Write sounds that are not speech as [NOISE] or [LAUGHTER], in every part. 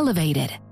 elevated.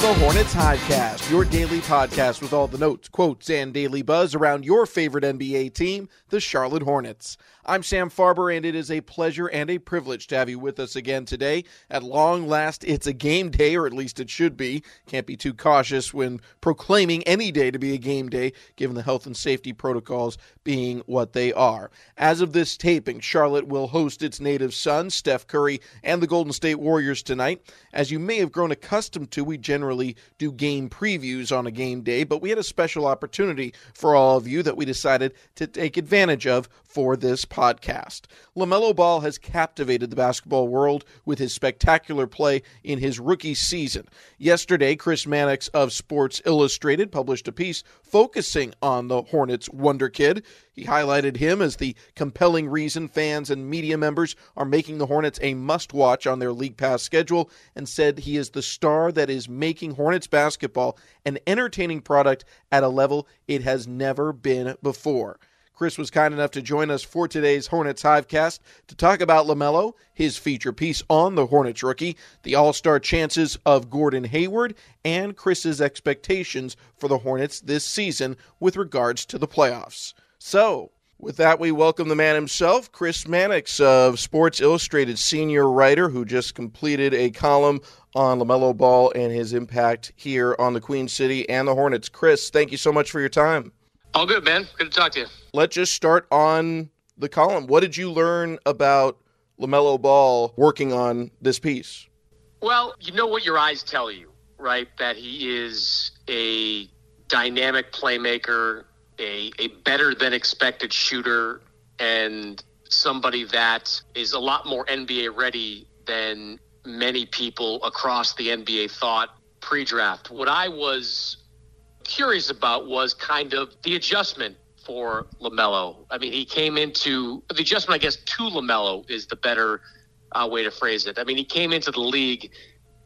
The Hornets Hivecast, your daily podcast with all the notes, quotes, and daily buzz around your favorite NBA team, the Charlotte Hornets. I'm Sam Farber, and it is a pleasure and a privilege to have you with us again today. At long last, it's a game day, or at least it should be. Can't be too cautious when proclaiming any day to be a game day, given the health and safety protocols being what they are. As of this taping, Charlotte will host its native son, Steph Curry, and the Golden State Warriors tonight. As you may have grown accustomed to, we generally do game previews on a game day, but we had a special opportunity for all of you that we decided to take advantage of for this podcast. LaMelo Ball has captivated the basketball world with his spectacular play in his rookie season. Yesterday, Chris Mannix of Sports Illustrated published a piece focusing on the Hornets Wonder Kid. He highlighted him as the compelling reason fans and media members are making the Hornets a must watch on their League Pass schedule and said he is the star that is making Hornets basketball an entertaining product at a level it has never been before. Chris was kind enough to join us for today's Hornets Hivecast to talk about LaMelo, his feature piece on the Hornets rookie, the all star chances of Gordon Hayward, and Chris's expectations for the Hornets this season with regards to the playoffs. So, with that, we welcome the man himself, Chris Mannix of Sports Illustrated, senior writer who just completed a column on LaMelo Ball and his impact here on the Queen City and the Hornets. Chris, thank you so much for your time. All good, man. Good to talk to you. Let's just start on the column. What did you learn about LaMelo Ball working on this piece? Well, you know what your eyes tell you, right? That he is a dynamic playmaker, a, a better than expected shooter, and somebody that is a lot more NBA ready than many people across the NBA thought pre draft. What I was curious about was kind of the adjustment for LaMelo. I mean, he came into the adjustment, I guess, to LaMelo is the better uh, way to phrase it. I mean, he came into the league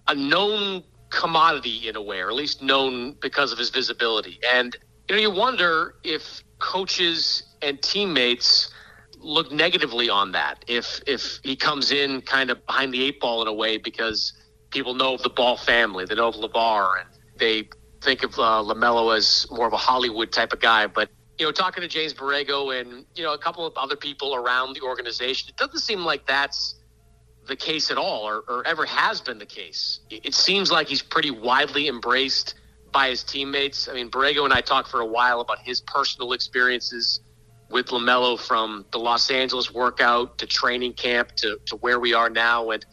a known commodity in a way, or at least known because of his visibility. And, you know, you wonder if coaches and teammates look negatively on that. If, if he comes in kind of behind the eight ball in a way because people know of the Ball family, they know of LeVar, and they think of uh, Lamelo as more of a Hollywood type of guy, but you know, talking to James Borrego and you know a couple of other people around the organization, it doesn't seem like that's the case at all, or, or ever has been the case. It, seems like he's pretty widely embraced by his teammates. I mean, Borrego and I talked for a while about his personal experiences with Lamelo from the Los Angeles workout to training camp to, to where we are now, and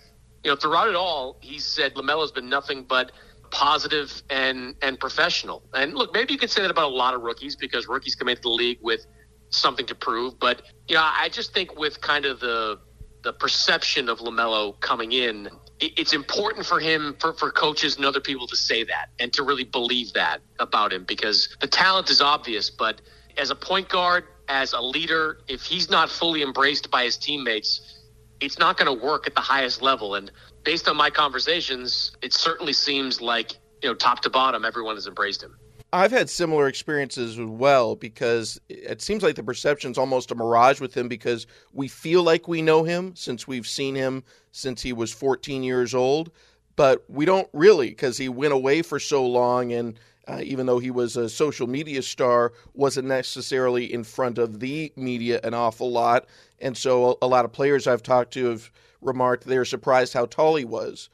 you know, throughout it all, he said Lamelo's been nothing but positive and and professional. And look, maybe you could say that about a lot of rookies because rookies come into the league with something to prove. But you know, I just think with kind of the the perception of Lamelo coming in, it's important for him, for, for coaches and other people to say that and to really believe that about him because the talent is obvious. But as a point guard, as a leader, if he's not fully embraced by his teammates, it's not going to work at the highest level. And based on my conversations, it certainly seems like, you know, top to bottom, everyone has embraced him. I've had similar experiences as well because it seems like the perception's almost a mirage with him because we feel like we know him since we've seen him since he was 14 years old, but we don't really because he went away for so long and uh, even though he was a social media star, wasn't necessarily in front of the media an awful lot. And so a, a lot of players I've talked to have remarked they were surprised how tall he was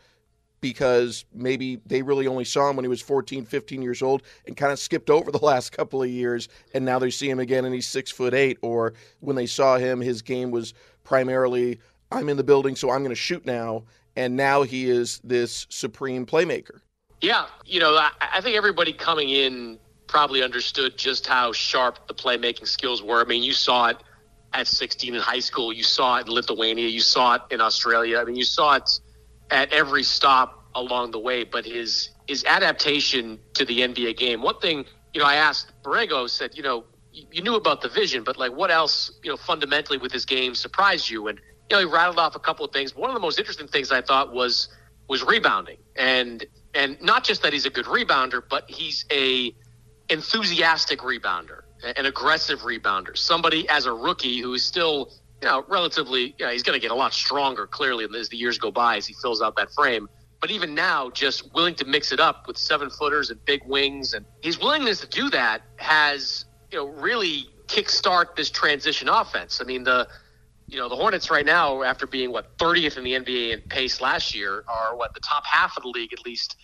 because maybe they really only saw him when he was 14, 15 years old and kind of skipped over the [LAUGHS] last couple of years. And now they see him again and he's six foot eight. Or when they saw him, his game was primarily, I'm in the building, so I'm going to shoot now. And now he is this supreme playmaker. Yeah. You know, I, I think everybody coming in probably understood just how sharp the playmaking skills were. I mean, you saw it at 16 in high school. You saw it in Lithuania. You saw it in Australia. I mean, you saw it at every stop along the way, but his his adaptation to the NBA game. One thing, you know, I asked Borrego, said, you know, you knew about the vision, but like what else, you know, fundamentally with his game surprised you? And you know, he rattled off a couple of things. One of the most interesting things I thought was was rebounding, and and not just that he's a good rebounder, but he's a enthusiastic rebounder, an aggressive rebounder, somebody as a rookie who is still you know, relatively, you know, he's going to get a lot stronger clearly as the years go by as he fills out that frame. But even now, just willing to mix it up with seven footers and big wings, and his willingness to do that has, you know, really kickstart this transition offense. I mean, the, you know, the Hornets right now, after being what 30th in the NBA in pace last year, are what the top half of the league at least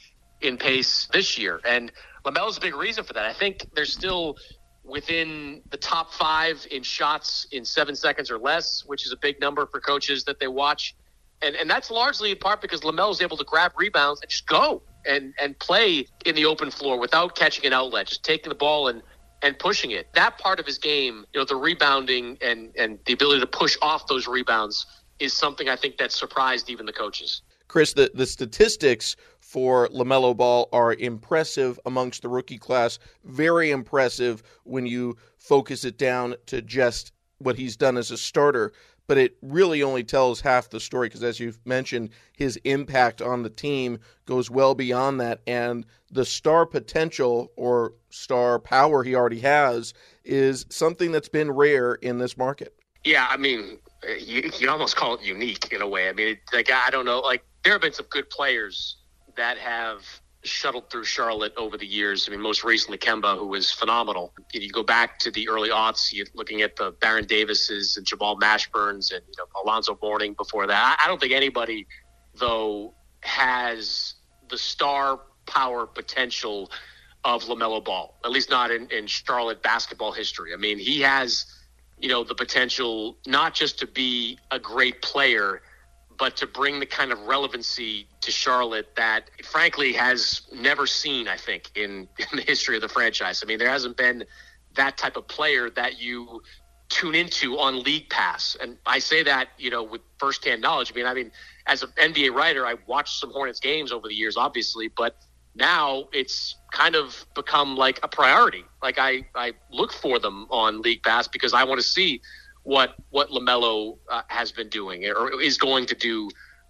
in pace this year, and Lamelo's a big reason for that. I think there's still within the top five in shots in seven seconds or less, which is a big number for coaches that they watch. And, and that's largely in part because is able to grab rebounds and just go and, and play in the open floor without catching an outlet, just taking the ball and, and pushing it. That part of his game, you know, the rebounding and, and the ability to push off those rebounds is something I think that surprised even the coaches. Chris, the, the statistics for LaMelo Ball are impressive amongst the rookie class. Very impressive when you focus it down to just what he's done as a starter. But it really only tells half the story because, as you've mentioned, his impact on the team goes well beyond that. And the star potential or star power he already has is something that's been rare in this market. Yeah, I mean, you, you almost call it unique in a way. I mean, like, I don't know, like, there have been some good players that have shuttled through Charlotte over the years. I mean, most recently Kemba, who was phenomenal. If You go back to the early aughts, you're looking at the Baron Davises and Jamal Mashburns and you know Alonzo Mourning before that. I don't think anybody, though, has the star power potential of LaMelo Ball, at least not in, in Charlotte basketball history. I mean, he has, you know, the potential not just to be a great player – but to bring the kind of relevancy to Charlotte that, frankly, has never seen, I think, in, [LAUGHS] in the history of the franchise. I mean, there hasn't been that type of player that you tune into on League Pass. And I say that, you know, with firsthand knowledge. I mean, I mean, as an NBA writer, I watched some Hornets games over the years, obviously, but now it's kind of become like a priority. Like I, I look for them on League Pass because I want to see what what Lamelo uh, has been doing or is going to do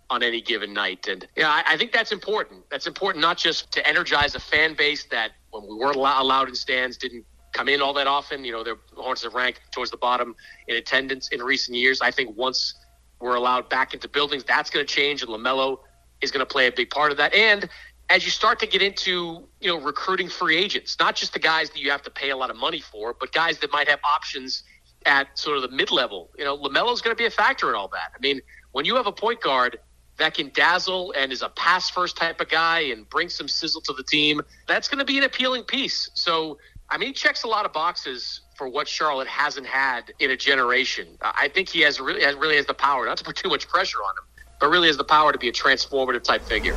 on any given night. And yeah, I, I, think that's important. That's important not just to energize a fan base that when we weren't allowed in stands didn't come in all that often. You know, the Hornets have ranked towards the bottom in attendance in recent years. I think once we're allowed back into buildings, that's going to change, and Lamelo is going to play a big part of that. And as you start to get into you know recruiting free agents, not just the guys that you have to pay a lot of money for, but guys that might have options at sort of the mid level. You know, LaMelo's going to be a factor in all that. I mean, when you have a point guard that can dazzle and is a pass first type of guy and bring some sizzle to the team, that's going to be an appealing piece. So, I mean, he checks a lot of boxes for what Charlotte hasn't had in a generation. I think he has really has really has the power, not to put too much pressure on him, but really has the power to be a transformative type figure.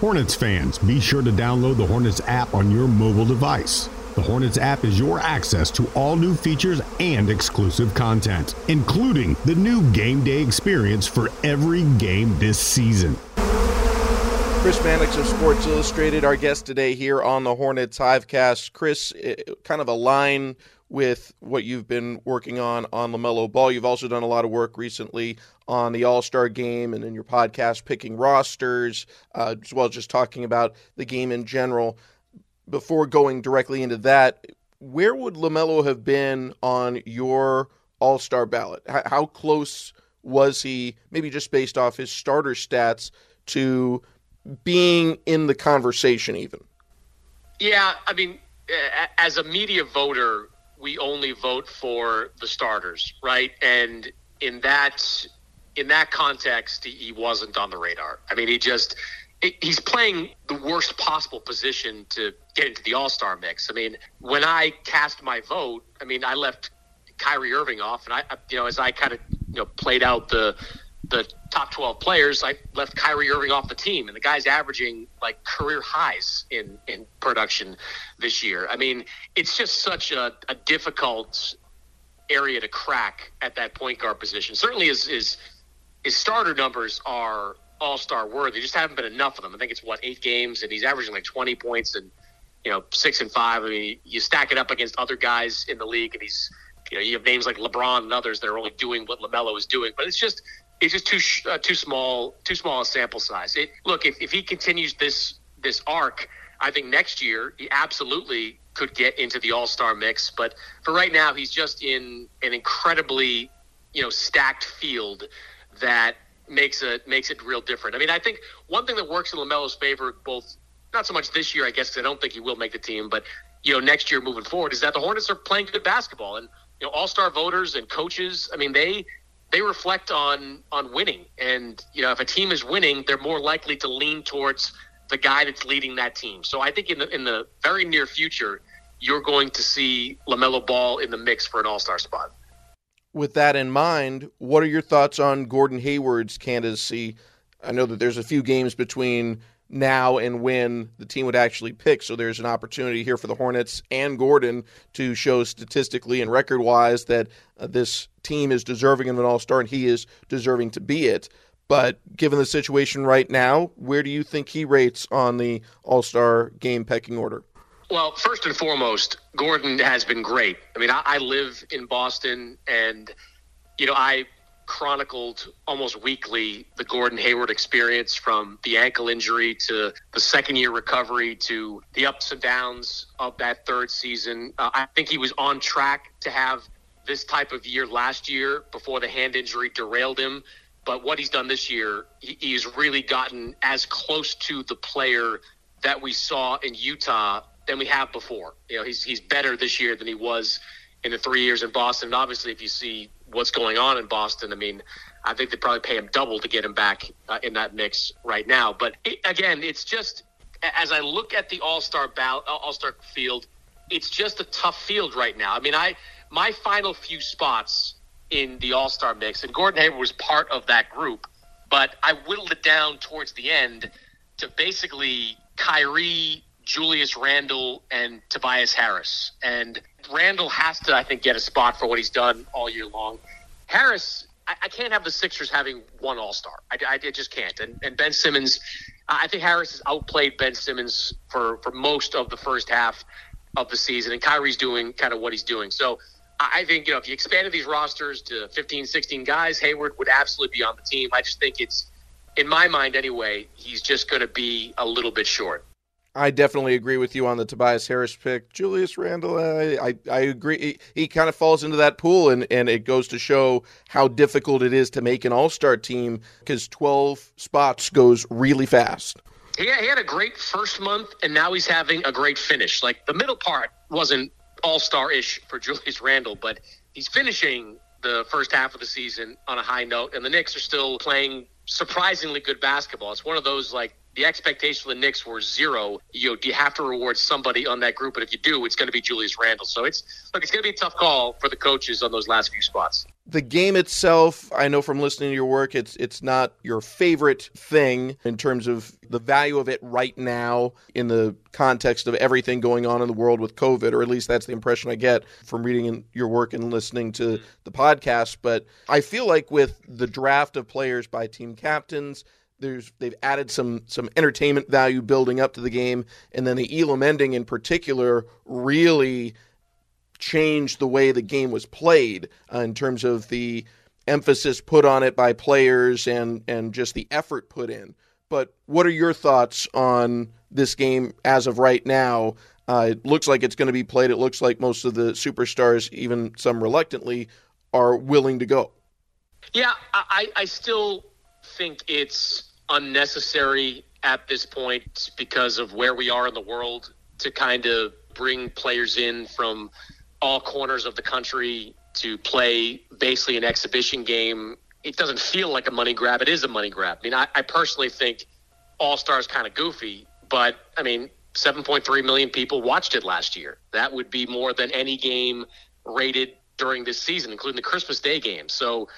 Hornets fans, be sure to download the Hornets app on your mobile device. The Hornets app is your access to all new features and exclusive content, including the new game day experience for every game this season. Chris Mannix of Sports Illustrated, our guest today here on the Hornets Hivecast. Chris, eh, kind of a line with what you've been working on on LaMelo Ball. You've also done a lot of work recently on the All Star game and in your podcast, picking rosters, uh, as well as just talking about the game in general. Before going directly into that, where would LaMelo have been on your All Star ballot? How, close was he, maybe just based off his starter stats, to being in the conversation even? Yeah, I mean, as a media voter, we only vote for the starters, right? And in that in that context, he wasn't on the radar. I mean, he just he's playing the worst possible position to get into the All Star mix. I mean, when I cast my vote, I mean, I left Kyrie Irving off, and I, you know, as I kind of you know played out the the top 12 players, I left Kyrie Irving off the team, and the guy's averaging like career highs in, in production this year. I mean, it's just such a, a difficult area to crack at that point guard position. Certainly, his, his, his starter numbers are all star worthy. Just haven't been enough of them. I think it's what, eight games, and he's averaging like 20 points and, you know, six and five. I mean, you stack it up against other guys in the league, and he's, you know, you have names like LeBron and others that are only doing what LaMelo is doing, but it's just it's just too uh, too small too small a sample size. It, look, if, if he continues this this arc, I think next year he absolutely could get into the All Star mix. But for right now, he's just in an incredibly you know stacked field that makes it makes it real different. I mean, I think one thing that works in Lamelo's favor, both not so much this year, I guess, because I don't think he will make the team, but you know next year moving forward, is that the Hornets are playing good basketball and you know All Star voters and coaches. I mean, they they reflect on on winning. And you know, if a team is winning, they're more likely to lean towards the guy that's leading that team. So I think in the in the very near future, you're going to see LaMelo Ball in the mix for an All Star spot. With that in mind, what are your thoughts on Gordon Hayward's candidacy? I know that there's a few games between now and when the team would actually pick. So there's an opportunity here for the Hornets and Gordon to show statistically and record wise that uh, this team is deserving of an all star and he is deserving to be it. But given the situation right now, where do you think he rates on the all star game pecking order? Well, first and foremost, Gordon has been great. I mean, I, I live in Boston and, you know, I chronicled almost weekly the Gordon Hayward experience from the ankle injury to the second year recovery to the ups and downs of that third season. Uh, I think he was on track to have this type of year last year before the hand injury derailed him. But what he's done this year, he, he's really gotten as close to the player that we saw in Utah than we have before. You know, he's he's better this year than he was in the three years in Boston. And obviously, if you see what's going on in Boston, I mean, I think they'd probably pay him double to get him back uh, in that mix right now. But it, again, it's just as I look at the All Star ballot, All Star field, it's just a tough field right now. I mean, I my final few spots in the All Star mix, and Gordon Hayward was part of that group, but I whittled it down towards the end to basically Kyrie, Julius Randle, and Tobias Harris. And Randle has to, I think, get a spot for what he's done all year long. Harris, I, I can't have the Sixers having one All Star. I, I, I, just can't. And, and Ben Simmons, I think Harris has outplayed Ben Simmons for, for most of the first half of the season, and Kyrie's doing kind of what he's doing. So I think, you know, if you expanded these rosters to 15, 16 guys, Hayward would absolutely be on the team. I just think it's, in my mind anyway, he's just going to be a little bit short. I definitely agree with you on the Tobias Harris pick. Julius Randle, I, I, agree. He, he, kind of falls into that pool, and, and it goes to show how difficult it is to make an all star team because 12 spots goes really fast. He, he had a great first month, and now he's having a great finish. Like the middle part wasn't all star ish for Julius Randle, but he's finishing the first half of the season on a high note, and the Knicks are still playing surprisingly good basketball. It's one of those like the expectations for the Knicks were zero. You know, you have to reward somebody on that group? But if you do, it's going to be Julius Randle. So it's look, it's going to be a tough call for the coaches on those last few spots. The game itself, I know from listening to your work, it's it's not your favorite thing in terms of the value of it right now in the context of everything going on in the world with COVID, or at least that's the impression I get from reading your work and listening to mm. the podcast. But I feel like with the draft of players by team captains, there's they've added some some entertainment value building up to the game, and then the Elam ending in particular really changed the way the game was played uh, in terms of the emphasis put on it by players and and just the effort put in. But what are your thoughts on this game as of right now? Uh, it looks like it's going to be played. It looks like most of the superstars, even some reluctantly, are willing to go. Yeah, I, I still think it's unnecessary at this point because of where we are in the world to kind of bring players in from all corners of the country to play basically an exhibition game. It doesn't feel like a money grab. It is a money grab. I mean, I, I personally think All Star is kind of goofy, but I mean, 7.3 million people watched it last year. That would be more than any game rated during this season, including the Christmas Day game. So,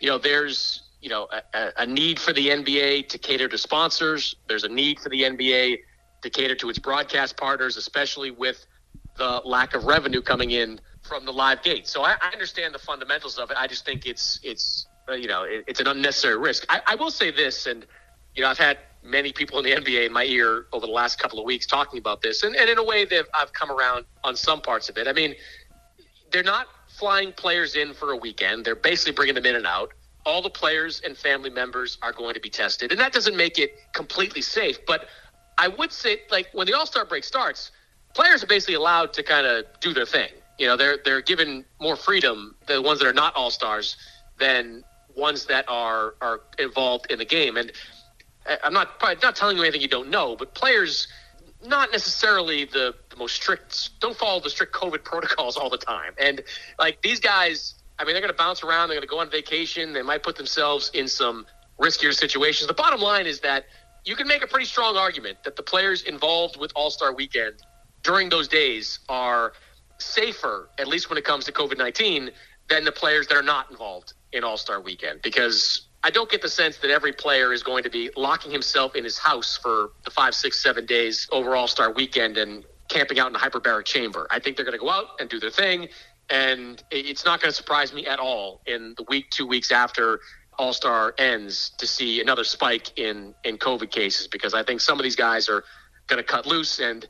you know, there's you know a, a, need for the NBA to cater to sponsors. There's a need for the NBA to cater to its broadcast partners, especially with the lack of revenue coming in from the live gate. So I, I understand the fundamentals of it. I just think it's it's uh, you know it, it's an unnecessary risk. I, I will say this, and you know I've had many people in the NBA in my ear over the last couple of weeks talking about this, and, and in a way that I've come around on some parts of it. I mean, they're not flying players in for a weekend; they're basically bringing them in and out all the players and family members are going to be tested. And that doesn't make it completely safe. But I would say, like, when the All Star break starts, players are basically allowed to kind of do their thing. You know, they're, they're given more freedom, the ones that are not All Stars, than ones that are, are involved in the game. And I'm not probably not telling you anything you don't know, but players not necessarily the, the most strict don't follow the strict COVID [LAUGHS] protocols all the time. And like these guys I mean, they're going to bounce around. They're going to go on vacation. They might put themselves in some riskier situations. The bottom line is that you can make a pretty strong argument that the players involved with All Star Weekend during those days are safer, at least when it comes to COVID 19, than the players that are not involved in All Star Weekend. Because I don't get the sense that every player is going to be locking himself in his house for the five, six, seven days over All Star Weekend and camping out in a hyperbaric chamber. I think they're going to go out and do their thing. And it's not going to surprise me at all in the week, two weeks after All Star ends to see another spike in, in COVID cases because I think some of these guys are going to cut loose. And,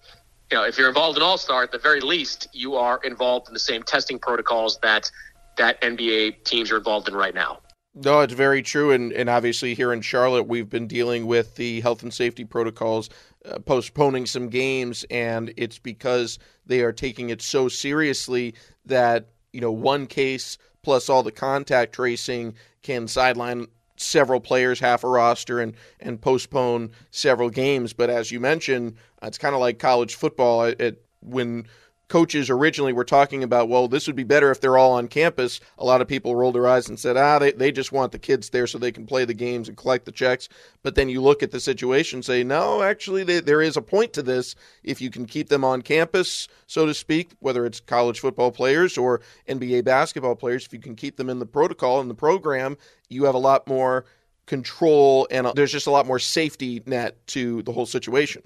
you know, if you're involved in All Star, at the very least, you are involved in the same testing protocols that that NBA teams are involved in right now. No, it's very true. And, and obviously, here in Charlotte, we've been dealing with the health and safety protocols, uh, postponing some games. And it's because they are taking it so seriously that you know one case plus all the contact tracing can sideline several players, half a roster, and and postpone several games. But as you mentioned, it's kind of like college football. It, it, when coaches originally were talking about, well, this would be better if they're all on campus, a lot of people rolled their eyes and said, ah, they, they just want the kids there so they can play the games and collect the checks. But then you look at the situation and say, no, actually, they, there is a point to this. If you can keep them on campus, so to speak, whether it's college football players or NBA basketball players, if you can keep them in the protocol and the program, you have a lot more control and there's just a lot more safety net to the whole situation.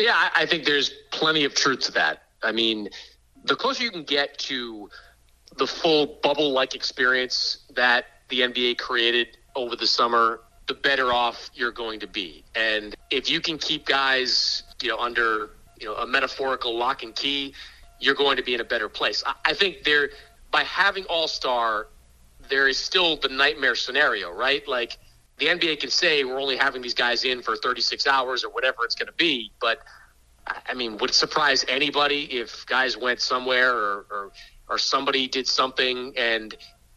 Yeah, I think there's plenty of truth to that. I mean, the closer you can get to the full bubble like experience that the NBA created over the summer, the better off you're going to be. And if you can keep guys, you know, under, you know, a metaphorical lock and key, you're going to be in a better place. I, I think there by having all star, there is still the nightmare scenario, right? Like the NBA can say we're only having these guys in for 36 hours or whatever it's going to be, but I mean, would it surprise anybody if guys went somewhere or, or, or somebody did something? And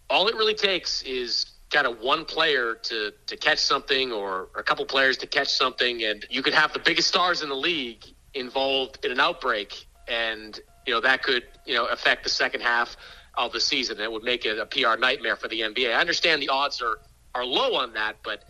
all it really takes is kind of one player to, to catch something or a couple players to catch something. And you could have the biggest stars in the league involved in an outbreak and you know that could you know affect the second half of the season. It would make it a PR nightmare for the NBA. I understand the odds are are low on that, but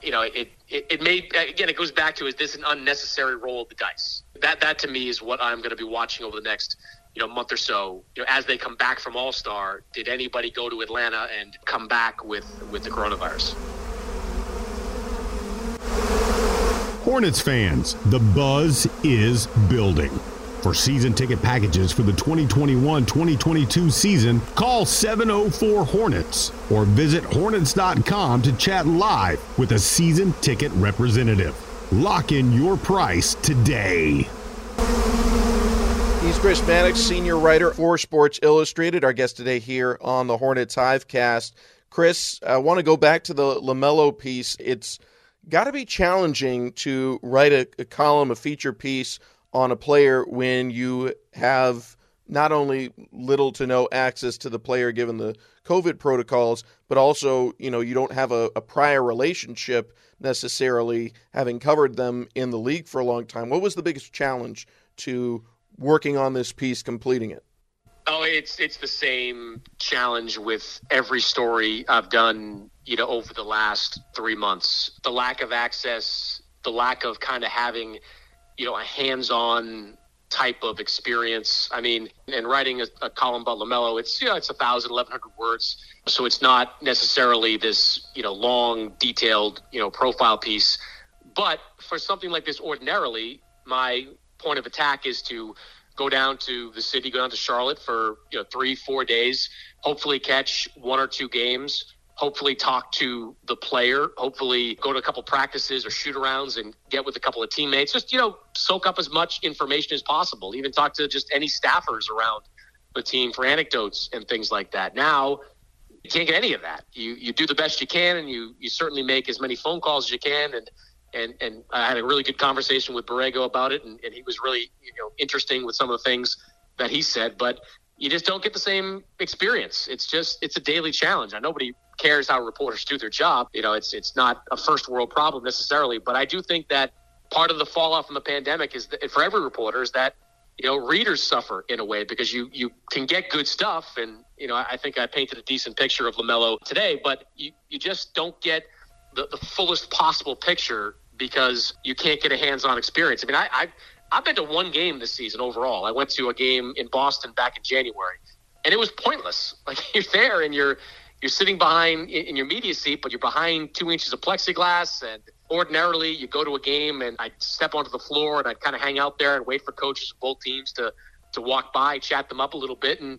you know, it, it, it may, again, it goes back to is this an unnecessary roll of the dice? That, that to me is what I'm going to be watching over the next, you know, month or so. You know, as they come back from All Star, did anybody go to Atlanta and come back with, with the coronavirus? Hornets fans, the buzz is building. For season ticket packages for the 2021 2022 season, call 704 Hornets or visit Hornets.com to chat live with a season ticket representative. Lock in your price today. He's Chris Mannix, senior writer for Sports Illustrated, our guest today here on the Hornets Hivecast. Chris, I want to go back to the LaMelo piece. It's got to be challenging to write a, a column, a feature piece on a player when you have not only little to no access to the player given the COVID protocols, but also, you know, you don't have a, a, prior relationship necessarily having covered them in the league for a long time. What was the biggest challenge to working on this piece, completing it? Oh, it's it's the same challenge with every story I've done, you know, over the last three months. The lack of access, the lack of kind of having you know, a hands-on type of experience. I mean, in writing a, a column about LaMelo, it's you know it's a thousand, eleven hundred words, so it's not necessarily this you know long, detailed you know profile piece. But for something like this, ordinarily, my point of attack is to go down to the city, go down to Charlotte for you know three, four days, hopefully catch one or two games, hopefully talk to the player, hopefully go to a couple practices or shoot arounds and get with a couple of teammates. Just, you know, soak up as much information as possible. Even talk to just any staffers around the team for anecdotes and things like that. Now, you can't get any of that. You you do the best you can and you you certainly make as many phone calls as you can and and and I had a really good conversation with Borrego about it and, and he was really, you know, interesting with some of the things that he said, but you just don't get the same experience. It's just it's a daily challenge. Now nobody cares how reporters do their job. You know, it's it's not a first world problem necessarily, but I do think that part of the fallout from the pandemic is that for every reporter is that you know readers suffer in a way because you you can get good stuff and you know I think I painted a decent picture of LaMelo today, but you you just don't get the, the fullest possible picture because you can't get a hands-on experience. I mean, I, I I've been to one game this season overall. I went to a game in Boston back in January, and it was pointless. [LAUGHS] Like you're there and you're you're sitting behind in your media seat, but you're behind two inches of plexiglass. And ordinarily, you go to a game and I'd step onto the floor and I'd kind of hang out there and wait for coaches of both teams to to walk by, chat them up a little bit, and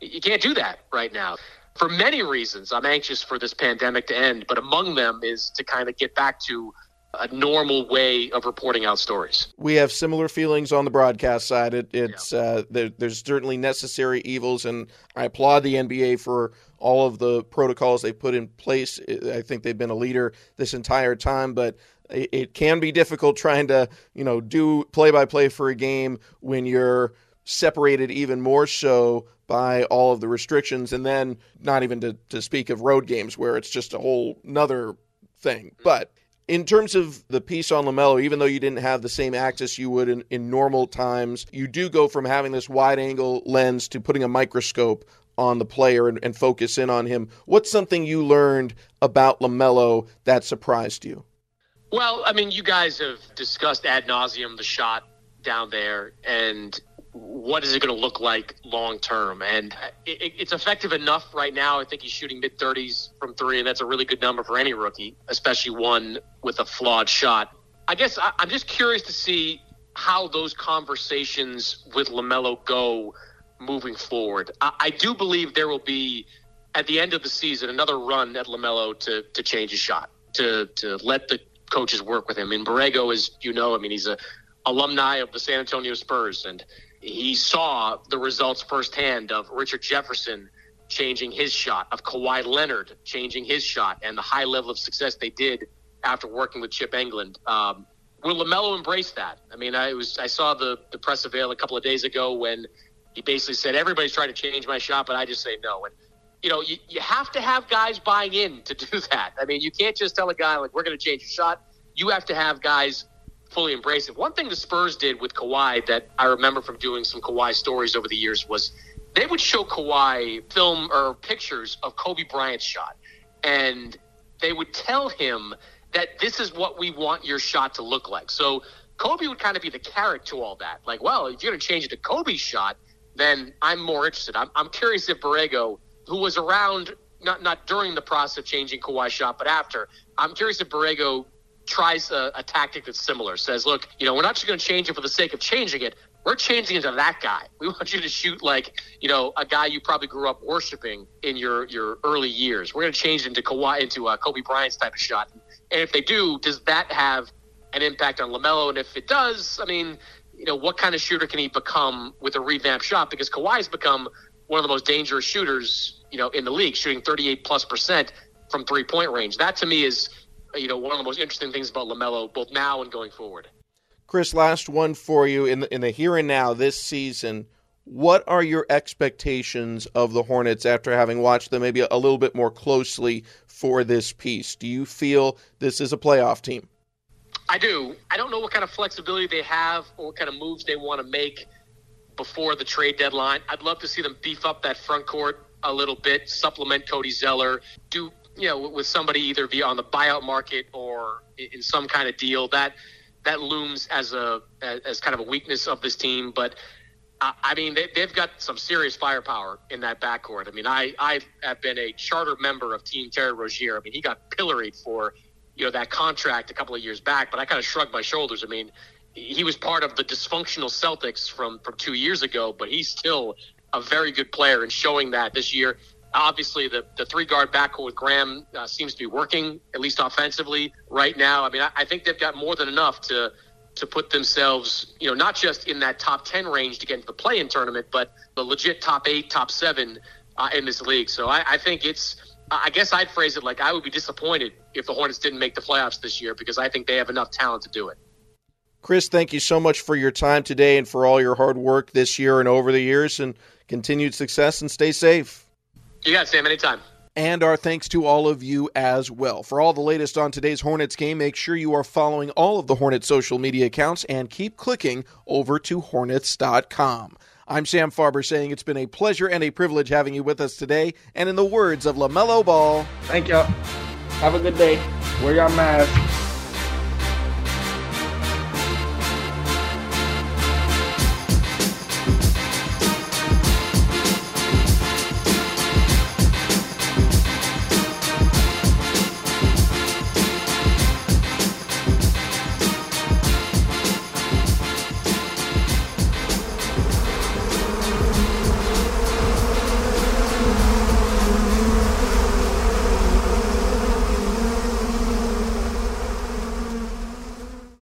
you can't do that right now. For many reasons, I'm anxious for this pandemic to end, but among them is to kind of get back to a normal way of reporting out stories. We have similar feelings on the broadcast side. It, it's yeah. uh, there, there's certainly necessary evils, and I applaud the NBA for all of the protocols they put in place. I think they've been a leader this entire time, but it can be difficult trying to you know do play by play for a game when you're separated even more so by all of the restrictions and then not even to, to speak of road games where it's just a whole another thing but in terms of the piece on LaMelo, even though you didn't have the same access you would in, in normal times, you do go from having this wide angle lens to putting a microscope on the player and, and focus in on him. What's something you learned about LaMelo that surprised you? Well, I mean, you guys have discussed ad nauseum the shot down there, and what is it going to look like long term? And it, it's effective enough right now. I think he's shooting mid 30s from three, and that's a really good number for any rookie, especially one with a flawed shot. I guess I, I'm just curious to see how those conversations with LaMelo go moving forward. I, I do believe there will be, at the end of the season, another run at LaMelo to, to change his shot, to, to let the coaches work with him. And Borrego, as you know, I mean, he's a alumni of the San Antonio Spurs, and he saw the results firsthand of Richard Jefferson changing his shot, of Kawhi Leonard changing his shot, and the high level of success they did after working with Chip Engelland. Um, will Lamelo embrace that? I mean, I was I saw the the press avail a couple of days ago when he basically said everybody's trying to change my shot, but I just say no. And you know, you, you have to have guys buying in to do [LAUGHS] that. I mean, you can't just tell a guy like we're going to change your shot. You have to have guys fully embrace it. One thing the Spurs did with Kawhi that I remember from doing some Kawhi stories over the years was they would show Kawhi film or pictures of Kobe Bryant's shot, and they would tell him that this is what we want your shot to look like. So Kobe would kind of be the carrot to all that. Like, well, if you're going to change it to Kobe's shot, then I'm more interested. I'm, I'm curious if Borrego, who was around not not during the process of changing Kawhi's shot, but after, I'm curious if Borrego tries a, a tactic that's similar. Says, look, you know, we're not just going to change it for the sake of changing it. We're changing into that guy. We want you to shoot like, you know, a guy you probably grew up worshiping in your your early years. We're going to change into Kawhi into uh, Kobe Bryant's type of shot. And if they do, does that have an impact on LaMelo? And if it does, I mean, you know, what kind of shooter can he become with a revamped shot? Because Kawhi's become one of the most dangerous shooters, you know, in the league, shooting 38 plus percent from three point range. That to me is, you know, one of the most interesting things about LaMelo, both now and going forward. Chris, last one for you in the, in the here and now this season. What are your expectations of the Hornets after having watched them maybe a little bit more closely for this piece? Do you feel this is a playoff team? I do. I don't know what kind of flexibility they have or what kind of moves they want to make before the trade deadline. I'd love to see them beef up that front court a little bit, supplement Cody Zeller, do you know with somebody either via on the buyout market or in some kind of deal that that looms as a as kind of a weakness of this team. But I mean, they, have got some serious firepower in that backcourt. I mean, I I have been a charter member of Team Terry Rozier. I mean, he got pilloried for you know that contract a couple of years back, but I kind of shrugged my shoulders. I mean, he was part of the dysfunctional Celtics from from two years ago, but he's still a very good player and showing that this year. Obviously, the, the three guard backcourt with Graham uh, seems to be working at least offensively right now. I mean, I, I think they've got more than enough to to put themselves, you know, not just in that top 10 range to get into the play in tournament, but the legit top eight, top seven uh, in this league. So I, I, think it's, I guess I'd phrase it like I would be disappointed if the Hornets didn't make the playoffs this year because I think they have enough talent to do it. Chris, thank you so much for your time today and for all your hard work this year and over the years and continued success and stay safe. You got it, Sam, anytime. And our thanks to all of you as well. For all the latest on today's Hornets game, make sure you are following all of the Hornets social media accounts and keep clicking over to Hornets.com. I'm Sam Farber saying it's been a pleasure and a privilege having you with us today. And in the words of LaMelo Ball, thank y'all. Have a good day. Wear your mask.